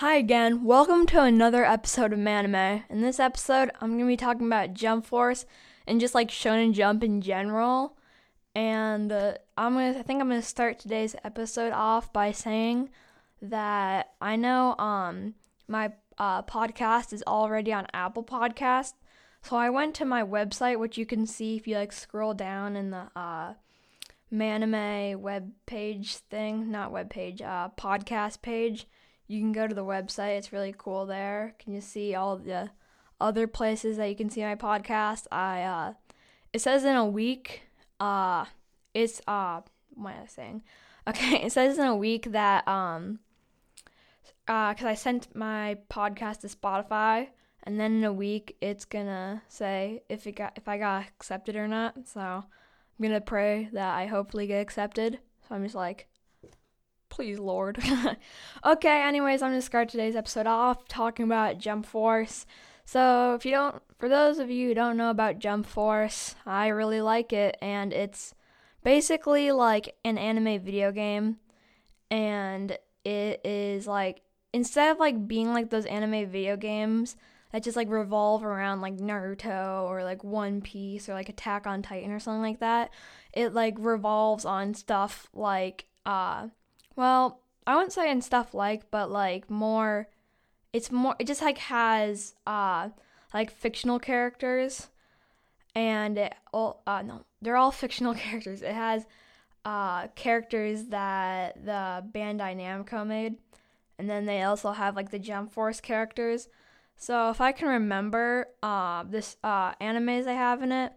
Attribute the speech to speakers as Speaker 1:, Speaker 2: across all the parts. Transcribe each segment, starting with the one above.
Speaker 1: Hi again. Welcome to another episode of Manime. In this episode, I'm to be talking about Jump Force and just like Shonen Jump in general. And uh, I'm to I think I'm to start today's episode off by saying that I know um my uh, podcast is already on Apple Podcast. So I went to my website, which you can see if you like scroll down in the uh Manime web page thing, not web page, uh podcast page you can go to the website. It's really cool there. Can you see all the other places that you can see my podcast? I uh it says in a week uh it's uh what am I saying? Okay, it says in a week that um uh cuz I sent my podcast to Spotify and then in a week it's to say if it got if I got accepted or not. So I'm to pray that I hopefully get accepted. So I'm just like Please, Lord. okay, anyways, I'm to start today's episode off talking about Jump Force. So, if you don't, for those of you who don't know about Jump Force, I really like it, and it's basically like an anime video game, and it is like, instead of like being like those anime video games that just like revolve around like Naruto or like One Piece or like Attack on Titan or something like that, it like revolves on stuff like, uh, well, I wouldn't say in stuff like, but like more it's more it just like has uh like fictional characters and it all uh no, they're all fictional characters. It has uh characters that the Bandai Namco made and then they also have like the Jump Force characters. So if I can remember uh this uh animes they have in it,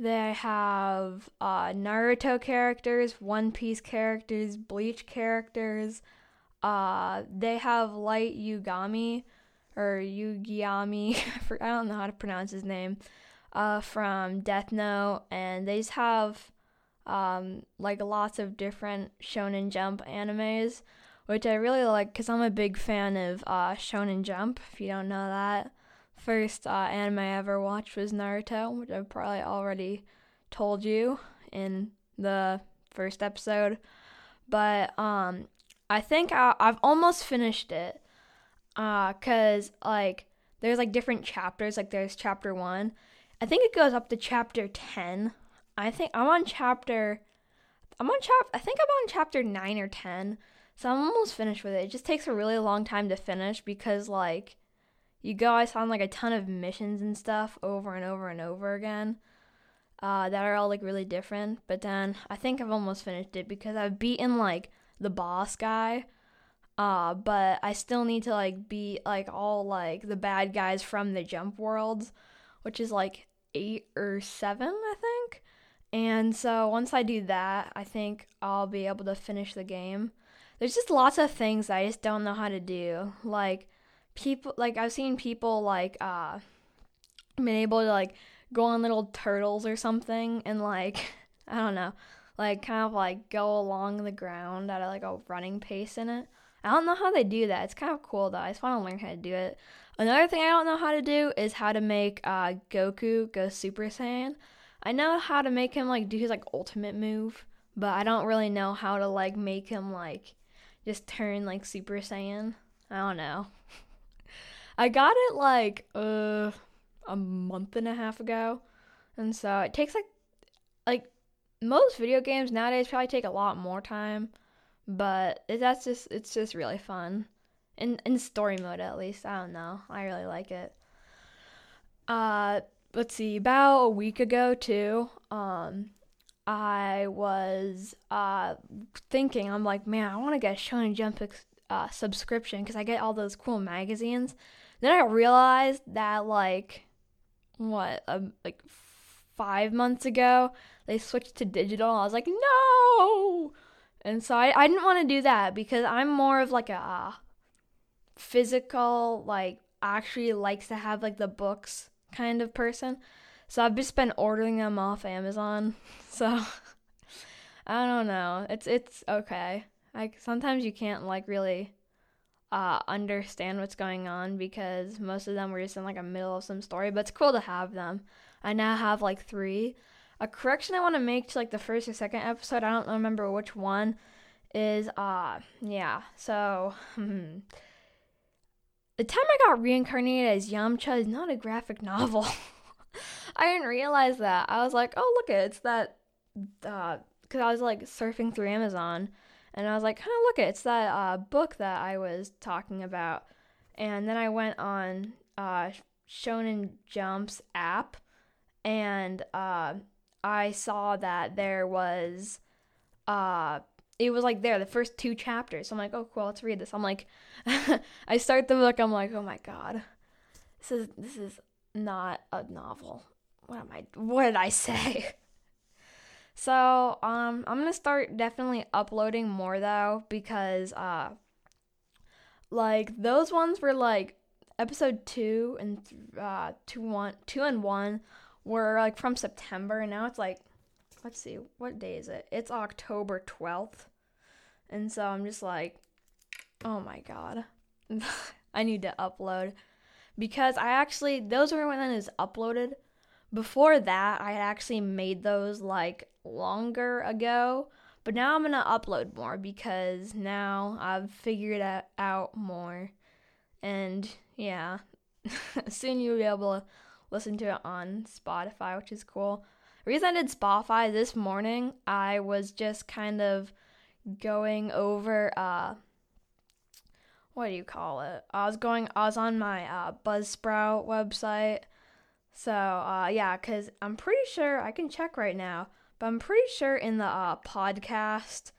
Speaker 1: they have uh, Naruto characters, One Piece characters, Bleach characters. Uh, they have Light Yugami or Yugiami. I don't know how to pronounce his name. Uh, from Death Note, and they just have um, like lots of different Shonen Jump animes, which I really like because I'm a big fan of uh, Shonen Jump. If you don't know that, first uh, anime I ever watched was Naruto, which I've probably already told you in the first episode. But um, I think I, have almost finished it. Uh, cause like there's like different chapters. Like there's chapter one. I think it goes up to chapter ten. I think I'm on chapter. I'm on chap. I think I'm on chapter nine or ten. So I'm almost finished with it. It just takes a really long time to finish because like you go I on like a ton of missions and stuff over and over and over again. Uh, that are all like really different. But then I think I've almost finished it because I've beaten like the boss guy. Uh, but I still need to like beat like all like the bad guys from the jump worlds, which is like eight or seven, I think. And so once I do that, I think I'll be able to finish the game. There's just lots of things I just don't know how to do. Like people like I've seen people like uh been able to like go on little turtles or something and like I don't know, like kind of like go along the ground at like a running pace in it. I don't know how they do that. It's kind of cool though. I just want to learn how to do it. Another thing I don't know how to do is how to make uh, Goku go Super Saiyan. I know how to make him like do his like ultimate move, but I don't really know how to like make him like just turn like Super Saiyan. I don't know. I got it like uh a month and a half ago, and so it takes like like most video games nowadays probably take a lot more time, but that's just it's just really fun. In in story mode at least. I don't know. I really like it. Uh let's see, about a week ago too, um I was uh thinking I'm like, man, I want to get a Shonen Jump uh, subscription because I get all those cool magazines. Then I realized that like what like five months ago they switched to digital. I was like no, and so I I didn't want to do that because I'm more of like a physical like actually likes to have like the books kind of person. So I've just been ordering them off Amazon. So I don't know. It's it's okay. Like sometimes you can't like really uh, understand what's going on because most of them were just in like a middle of some story, but it's cool to have them. I now have like three. A correction I want to make to like the first or second episode, I don't remember which one, is uh yeah. So the time I got reincarnated as Yamcha is not a graphic novel. I didn't realize that. I was like, oh look, it's that, uh, because I was like surfing through Amazon, and I was like, oh look, it's that uh, book that I was talking about, and then I went on uh, Shonen Jump's app, and uh, I saw that there was, uh, it was like there the first two chapters. So I'm like, oh cool, let's read this. I'm like, I start the book. I'm like, oh my god, this is this is not a novel. What am I? What did I say? So um, I'm gonna start definitely uploading more though because uh, like those ones were like episode two and uh two one two and one were like from September and now it's like let's see what day is it? It's October twelfth, and so I'm just like, oh my god, I need to upload because I actually those were when it was uploaded. Before that, I had actually made those like longer ago, but now I'm gonna upload more because now I've figured it out more, and yeah, soon you'll be able to listen to it on Spotify, which is cool. The reason I did Spotify this morning, I was just kind of going over uh what do you call it? I was going I was on my uh Buzzsprout website. So, uh yeah, cuz I'm pretty sure I can check right now, but I'm pretty sure in the uh podcast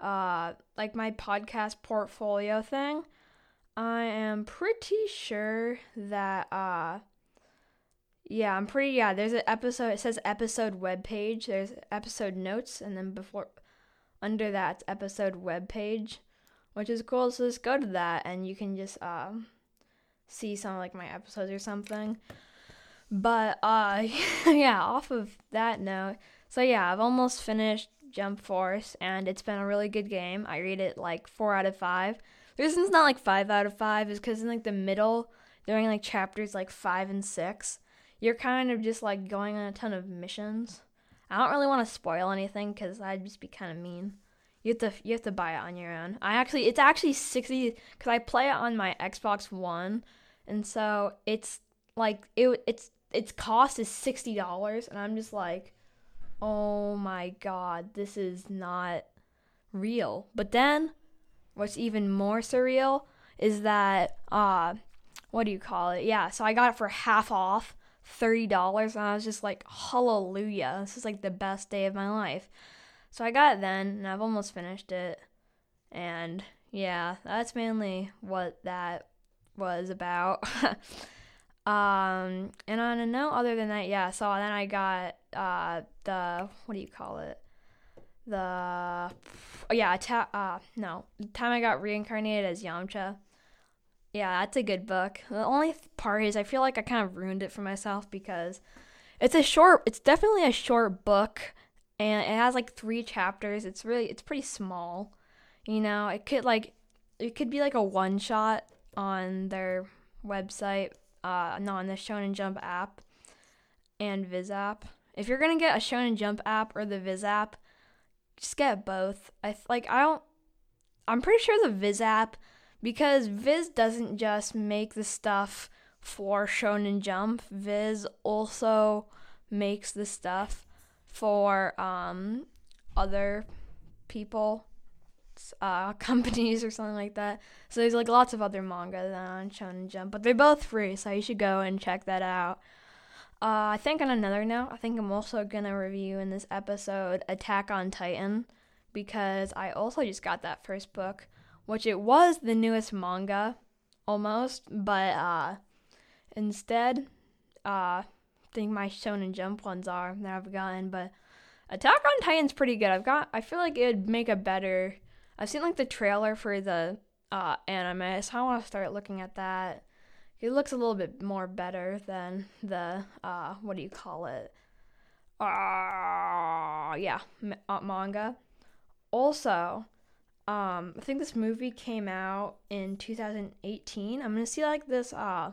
Speaker 1: uh like my podcast portfolio thing, I am pretty sure that uh yeah, I'm pretty yeah, there's an episode it says episode web page, there's episode notes and then before under that episode web page, which is cool. So just go to that and you can just um see some of like my episodes or something. But uh yeah, off of that note, so yeah, I've almost finished Jump Force and it's been a really good game. I rate it like 4 out of 5. The reason it's not like 5 out of 5 is cuz in like the middle during like chapters like 5 and 6 you're kind of just like going on a ton of missions. I don't really want to spoil anything because I'd just be kind of mean. You have to you have to buy it on your own. I actually it's actually sixty because I play it on my Xbox One, and so it's like it it's its cost is sixty dollars, and I'm just like, oh my god, this is not real. But then, what's even more surreal is that uh, what do you call it? Yeah, so I got it for half off $30 and I was just like, hallelujah, this is like the best day of my life. So I got it then and I've almost finished it. And yeah, that's mainly what that was about. um, and on a note other than that, yeah, so then I got uh the what do you call it? The oh yeah, ta- uh no, the time I got reincarnated as Yamcha yeah, that's a good book. The only part is I feel like I kind of ruined it for myself because it's a short, it's definitely a short book and it has like 3 chapters. It's really it's pretty small. You know, it could like it could be like a one shot on their website, uh no, on the Shonen Jump app and Viz app. If you're to get a Shonen Jump app or the Viz app, just get both. I like I don't I'm pretty sure the Viz app because Viz doesn't just make the stuff for Shonen Jump. Viz also makes the stuff for um, other people, uh, companies or something like that. So there's like lots of other manga on Shonen Jump, but they're both free, so you should go and check that out. Uh, I think on another note, I think I'm also gonna review in this episode Attack on Titan because I also just got that first book which it was the newest manga almost, but uh, instead, uh, I think my Shonen Jump ones are that I've gotten. But Attack on Titan's pretty good. I've got. I feel like it'd make a better. I've seen like the trailer for the uh, anime, so I want to start looking at that. It looks a little bit more better than the uh, what do you call it? Uh, yeah, m- uh, manga. Also, um, I think this movie came out in 2018. I'm gonna see like this. Uh, I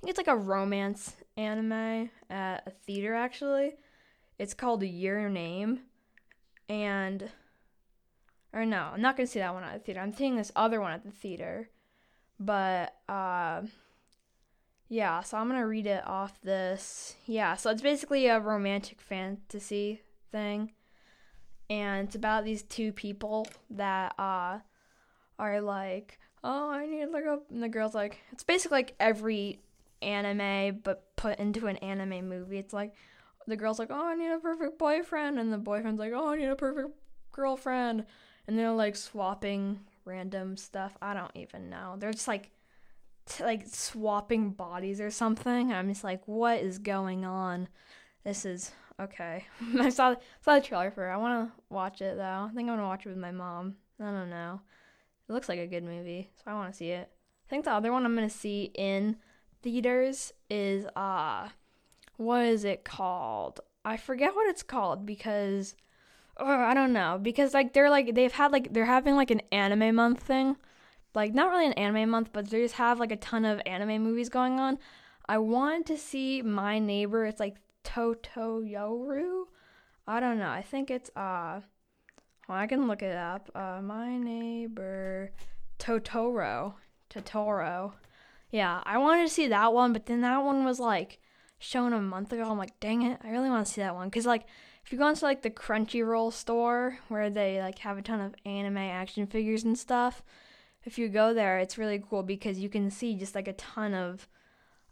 Speaker 1: think it's like a romance anime at a theater. Actually, it's called Your Name, and or no, I'm not gonna see that one at the theater. I'm seeing this other one at the theater, but uh, yeah, so I'm gonna read it off this. Yeah, so it's basically a romantic fantasy thing, and it's about these two people that uh are like, oh, I need like a, and the girl's like, it's basically like every anime but put into an anime movie. It's like the girl's like, oh, I need a perfect boyfriend, and the boyfriend's like, oh, I need a perfect girlfriend, and they're like swapping random stuff. I don't even know. They're just like t- like swapping bodies or something. I'm just like, what is going on? This is okay. I saw saw the trailer for it. I want to watch it though. I think I'm gonna watch it with my mom. I don't know. It looks like a good movie, so I want to see it. I think the other one I'm gonna see in theaters is uh, what is it called? I forget what it's called because, oh, I don't know because like they're like they've had like they're having like an anime month thing like not really an anime month, but they just have like a ton of anime movies going on. I wanted to see My Neighbor. It's like Totoyoru. I don't know. I think it's uh well, I can look it up. Uh My Neighbor Totoro. Totoro. Yeah, I wanted to see that one, but then that one was like shown a month ago. I'm like, dang it, I really want to see that one cuz like if you go into like the Crunchyroll store where they like have a ton of anime action figures and stuff, if you go there, it's really cool because you can see just like a ton of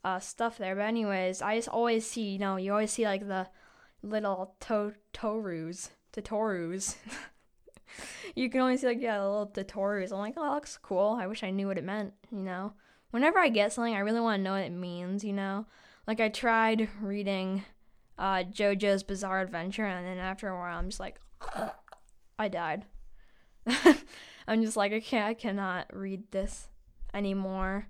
Speaker 1: uh, stuff there. But anyways, I just always see, you know, you always see like the little to- torus, totorus. you can only see like yeah, the little totorus. I'm like, oh, that looks cool. I wish I knew what it meant. You know, whenever I get something, I really want to know what it means. You know, like I tried reading uh, JoJo's Bizarre Adventure, and then after a while, I'm just like, I died. I'm just like can't I cannot read this anymore.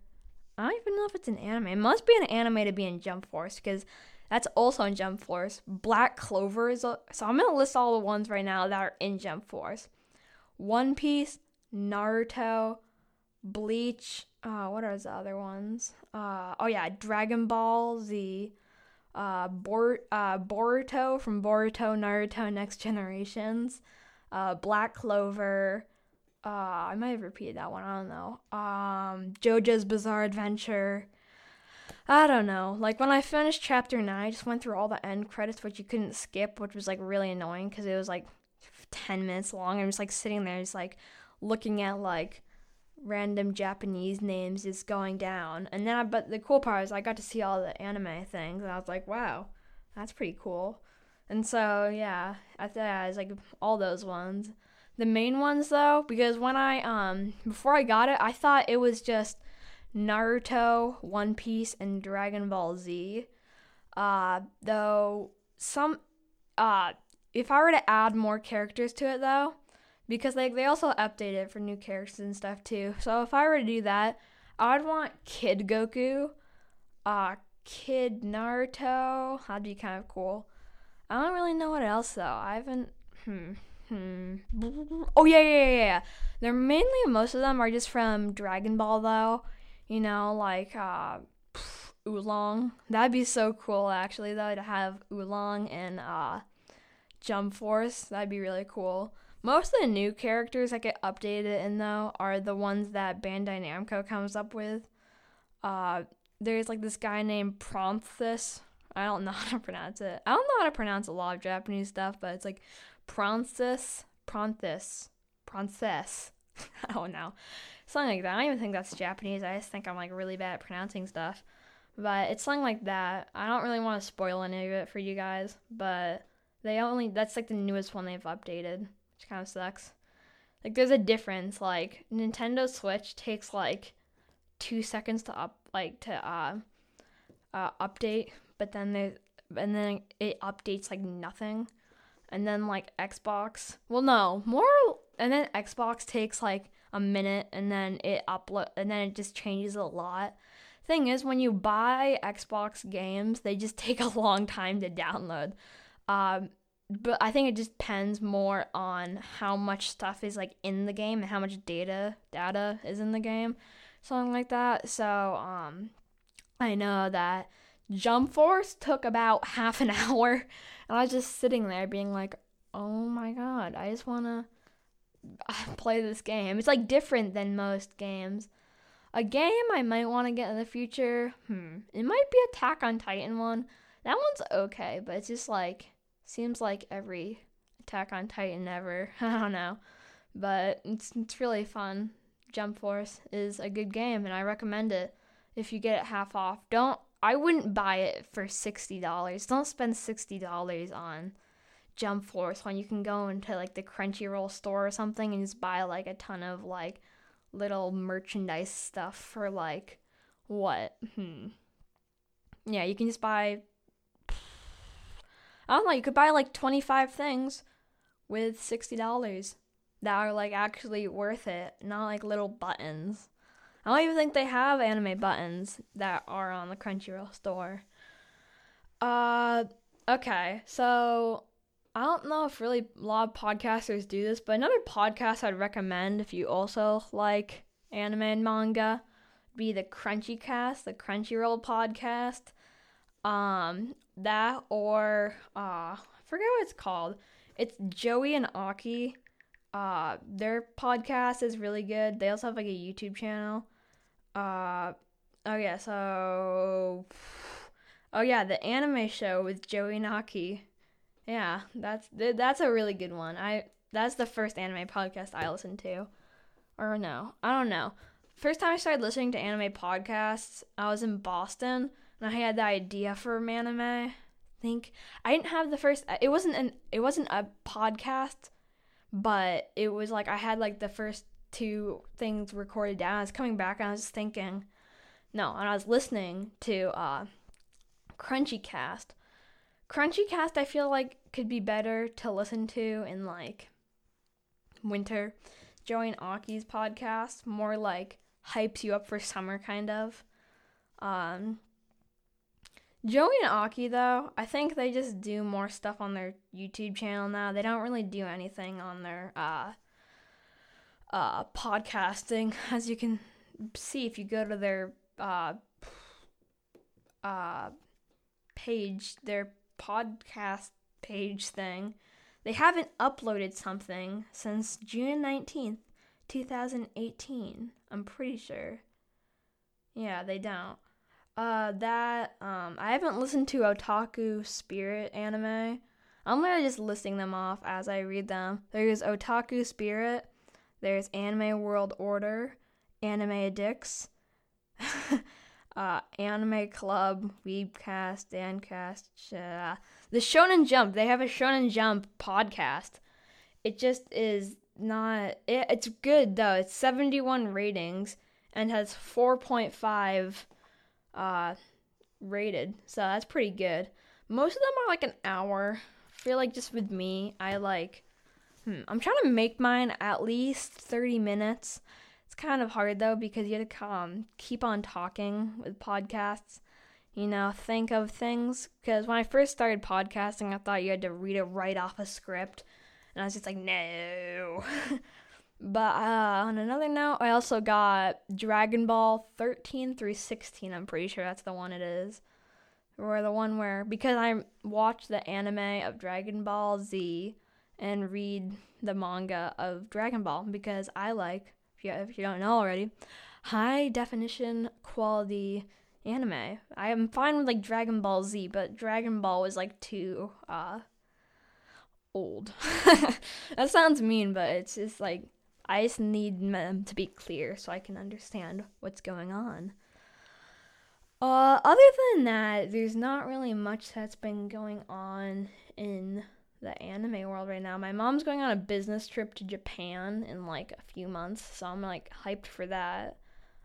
Speaker 1: I don't even know if it's an anime. It must be an anime to be in Jump Force because that's also in Jump Force. Black Clover is a, so I'm gonna list all the ones right now that are in Jump Force. One Piece, Naruto, Bleach. Uh, what are the other ones? Uh, oh yeah, Dragon Ball Z. Uh, Bor- uh, Boruto from Boruto, Naruto, Next Generations. Uh, Black Clover, uh, I might have repeated that one. I don't know. Um, JoJo's Bizarre Adventure. I don't know. Like when I finished chapter nine, I just went through all the end credits, which you couldn't skip, which was like really annoying because it was like ten minutes long. I'm just like sitting there, just like looking at like random Japanese names just going down. And then, I, but the cool part is I got to see all the anime things, and I was like, wow, that's pretty cool. And so yeah, I thought yeah, was like all those ones the main ones though because when I um before I got it, I thought it was just Naruto, One Piece, and Dragon Ball Z. Uh, though some uh if I were to add more characters to it though, because like they also update it for new characters and stuff too. So if I were to do that, I'd want Kid Goku, uh Kid Naruto. That'd be kind of cool. I don't really know what else though. I haven't hmm Hmm. Oh yeah, yeah, yeah, yeah. They're mainly most of them are just from Dragon Ball though. You know, like uh, Oolong. That'd be so cool actually though to have Oolong and uh, Jump Force. That'd be really cool. Most of the new characters that get updated in though are the ones that Bandai Namco comes up with. Uh, there's like this guy named Promthus. I don't know how to pronounce it. I don't know how to pronounce a lot of Japanese stuff, but it's like Pronces, Pronthus, Pronces. I don't know. Something like that. I don't even think that's Japanese. I just think I'm like really bad at pronouncing stuff. But it's something like that. I don't really want to spoil any of it for you guys, but they only that's like the newest one they've updated, which kind of sucks. Like there's a difference. Like Nintendo Switch takes like two seconds to up like to uh, uh update, but then they and then it updates like nothing and then like Xbox. Well, no, more, and then Xbox takes like a minute, and then it upload, and then it just changes a lot. Thing is, when you buy Xbox games, they just take a long time to download. Um, but I think it just depends more on how much stuff is like in the game and how much data data is in the game, something like that. So um, I know that Jump Force took about half an hour, and I was just sitting there being like, oh my god, I just want to play this game. It's like different than most games. A game I might want to get in the future, hmm, it might be Attack on Titan one. That one's okay, but it's just like seems like every Attack on Titan ever. I don't know, but it's it's really fun. Jump Force is a good game, and I recommend it if you get it half off. Don't I wouldn't buy it for sixty dollars. Don't spend sixty dollars on Jump Force when you can go into like the Crunchyroll store or something and just buy like a ton of like little merchandise stuff for like what? Hmm. Yeah, you can just buy I don't know, you could buy like 25 things with $60 that are like actually worth it, not like little buttons. I don't even think they have anime buttons that are on the Crunchyroll store. Uh okay, so I don't know if really a lot of podcasters do this, but another podcast I'd recommend if you also like anime and manga be the Crunchycast, the Crunchyroll podcast. Um, that or uh, I forget what it's called. It's Joey and Aki. Uh, their podcast is really good. They also have like a YouTube channel. Uh, oh yeah, so oh yeah, the anime show with Joey and Aki. Yeah, that's that's a really good one. I that's the first anime podcast I listened to. Or no, I don't know. First time I started listening to anime podcasts, I was in Boston and I had the idea for an anime. I think I didn't have the first. It wasn't an. It wasn't a podcast, but it was like I had like the first two things recorded down. I was coming back and I was thinking, no, and I was listening to uh, Crunchy Cast. Crunchy Cast, I feel like could be better to listen to in like winter. Joey and Aki's podcast more like hypes you up for summer, kind of. Um, Joey and Aki, though, I think they just do more stuff on their YouTube channel now. They don't really do anything on their uh, uh, podcasting, as you can see if you go to their uh, uh, page, their podcast page thing. They haven't uploaded something since June 19th, 2018. I'm pretty sure. Yeah, they don't. Uh, that um, I haven't listened to Otaku Spirit anime. I'm literally just listing them off as I read them. There's Otaku Spirit. There's Anime World Order, Anime Addicts, uh, Anime Club, Weebcast, Dancast, uh, the Shonen Jump. They have a Shonen Jump podcast. It just is not. It, it's good though. It's 71 ratings and has 4.5 uh, rated. So that's pretty good. Most of them are like an hour. I feel like just with me, I like. Hmm, I'm trying to make mine at least 30 minutes. It's kind of hard though because you have to um, keep on talking with podcasts. You know, think of things. Because when I first started podcasting, I thought you had to read it right off a script. And I was just like, no. But uh, on another note, I also got Dragon Ball 13 through 16. I'm pretty sure that's the one it is. Or the one where, because I watched the anime of Dragon Ball Z and read the manga of Dragon Ball because I like, if you, if you don't know already, high definition quality anime. I am fine with like Dragon Ball Z, but Dragon Ball was like too uh old. that sounds mean, but it's just like I just need them to be clear so I can understand what's going on. Uh, other than that, there's not really much that's been going on in the anime world right now. My mom's going on a business trip to Japan in like a few months, so I'm like hyped for that.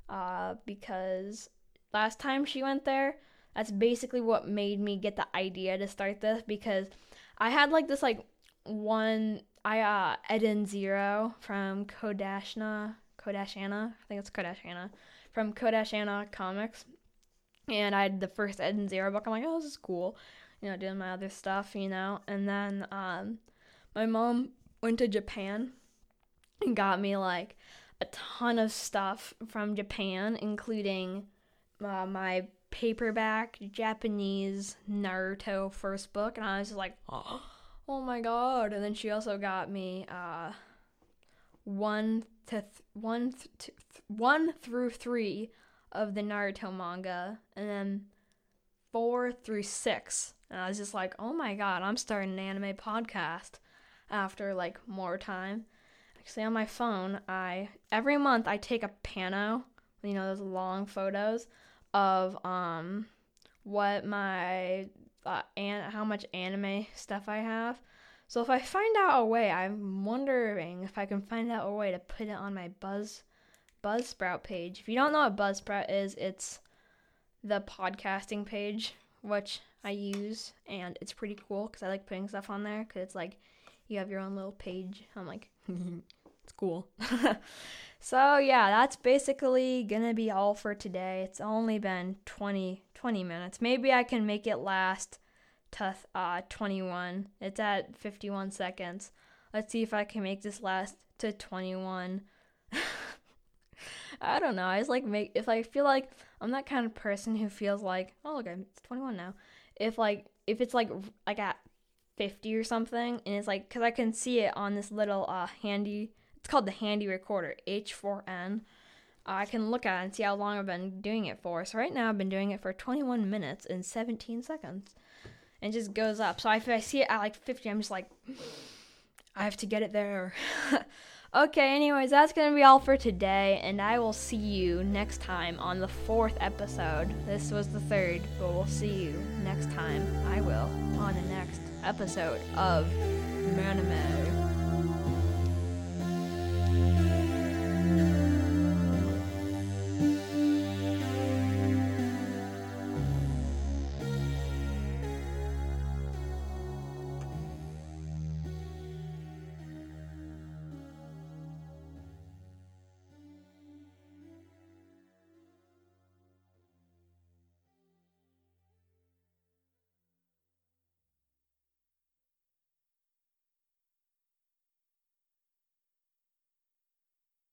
Speaker 1: Uh, because last time she went there, that's basically what made me get the idea to start this because I had like this like one I uh Eden Zero from Kodashana Kodashana I think it's Kodashana from Kodashana Comics, and I had the first Eden Zero book. I'm like, oh, this is cool, you know, doing my other stuff, you know. And then um, my mom went to Japan and got me like a ton of stuff from Japan, including uh, my paperback Japanese Naruto first book, and I was just like, oh oh my god. And then she also got me uh, one to th- one th- th- one through three of the Naruto manga, and then four through six. And I was just like, oh my god, I'm starting an anime podcast after like more time. Actually, on my phone, I every month I take a pano, you know, those long photos of um what my uh, and how much anime stuff I have. So if I find out a way, I'm wondering if I can find out a way to put it on my Buzz Buzzsprout page. If you don't know what Buzzsprout is, it's the podcasting page which I use, and it's pretty cool because I like putting stuff on there because it's like you have your own little page. I'm like, it's cool. so yeah, that's basically gonna be all for today. It's only been 20, 20 minutes. Maybe I can make it last to uh, 21. It's at 51 seconds. Let's see if I can make this last to 21. I don't know. I just like make if I feel like I'm that kind of person who feels like, oh look, it's 21 now. If like if it's like like at 50 or something, and it's like because I can see it on this little uh handy. It's called the handy recorder H4n. I can look at it and see how long I've been doing it for. So right now I've been doing it for 21 minutes and 17 seconds. And just goes up. So if I see it at like 50, I'm just like, I have to get it there. okay, anyways, that's going to be all for today. And I will see you next time on the fourth episode. This was the third, but we'll see you next time. I will on the next episode of Manime.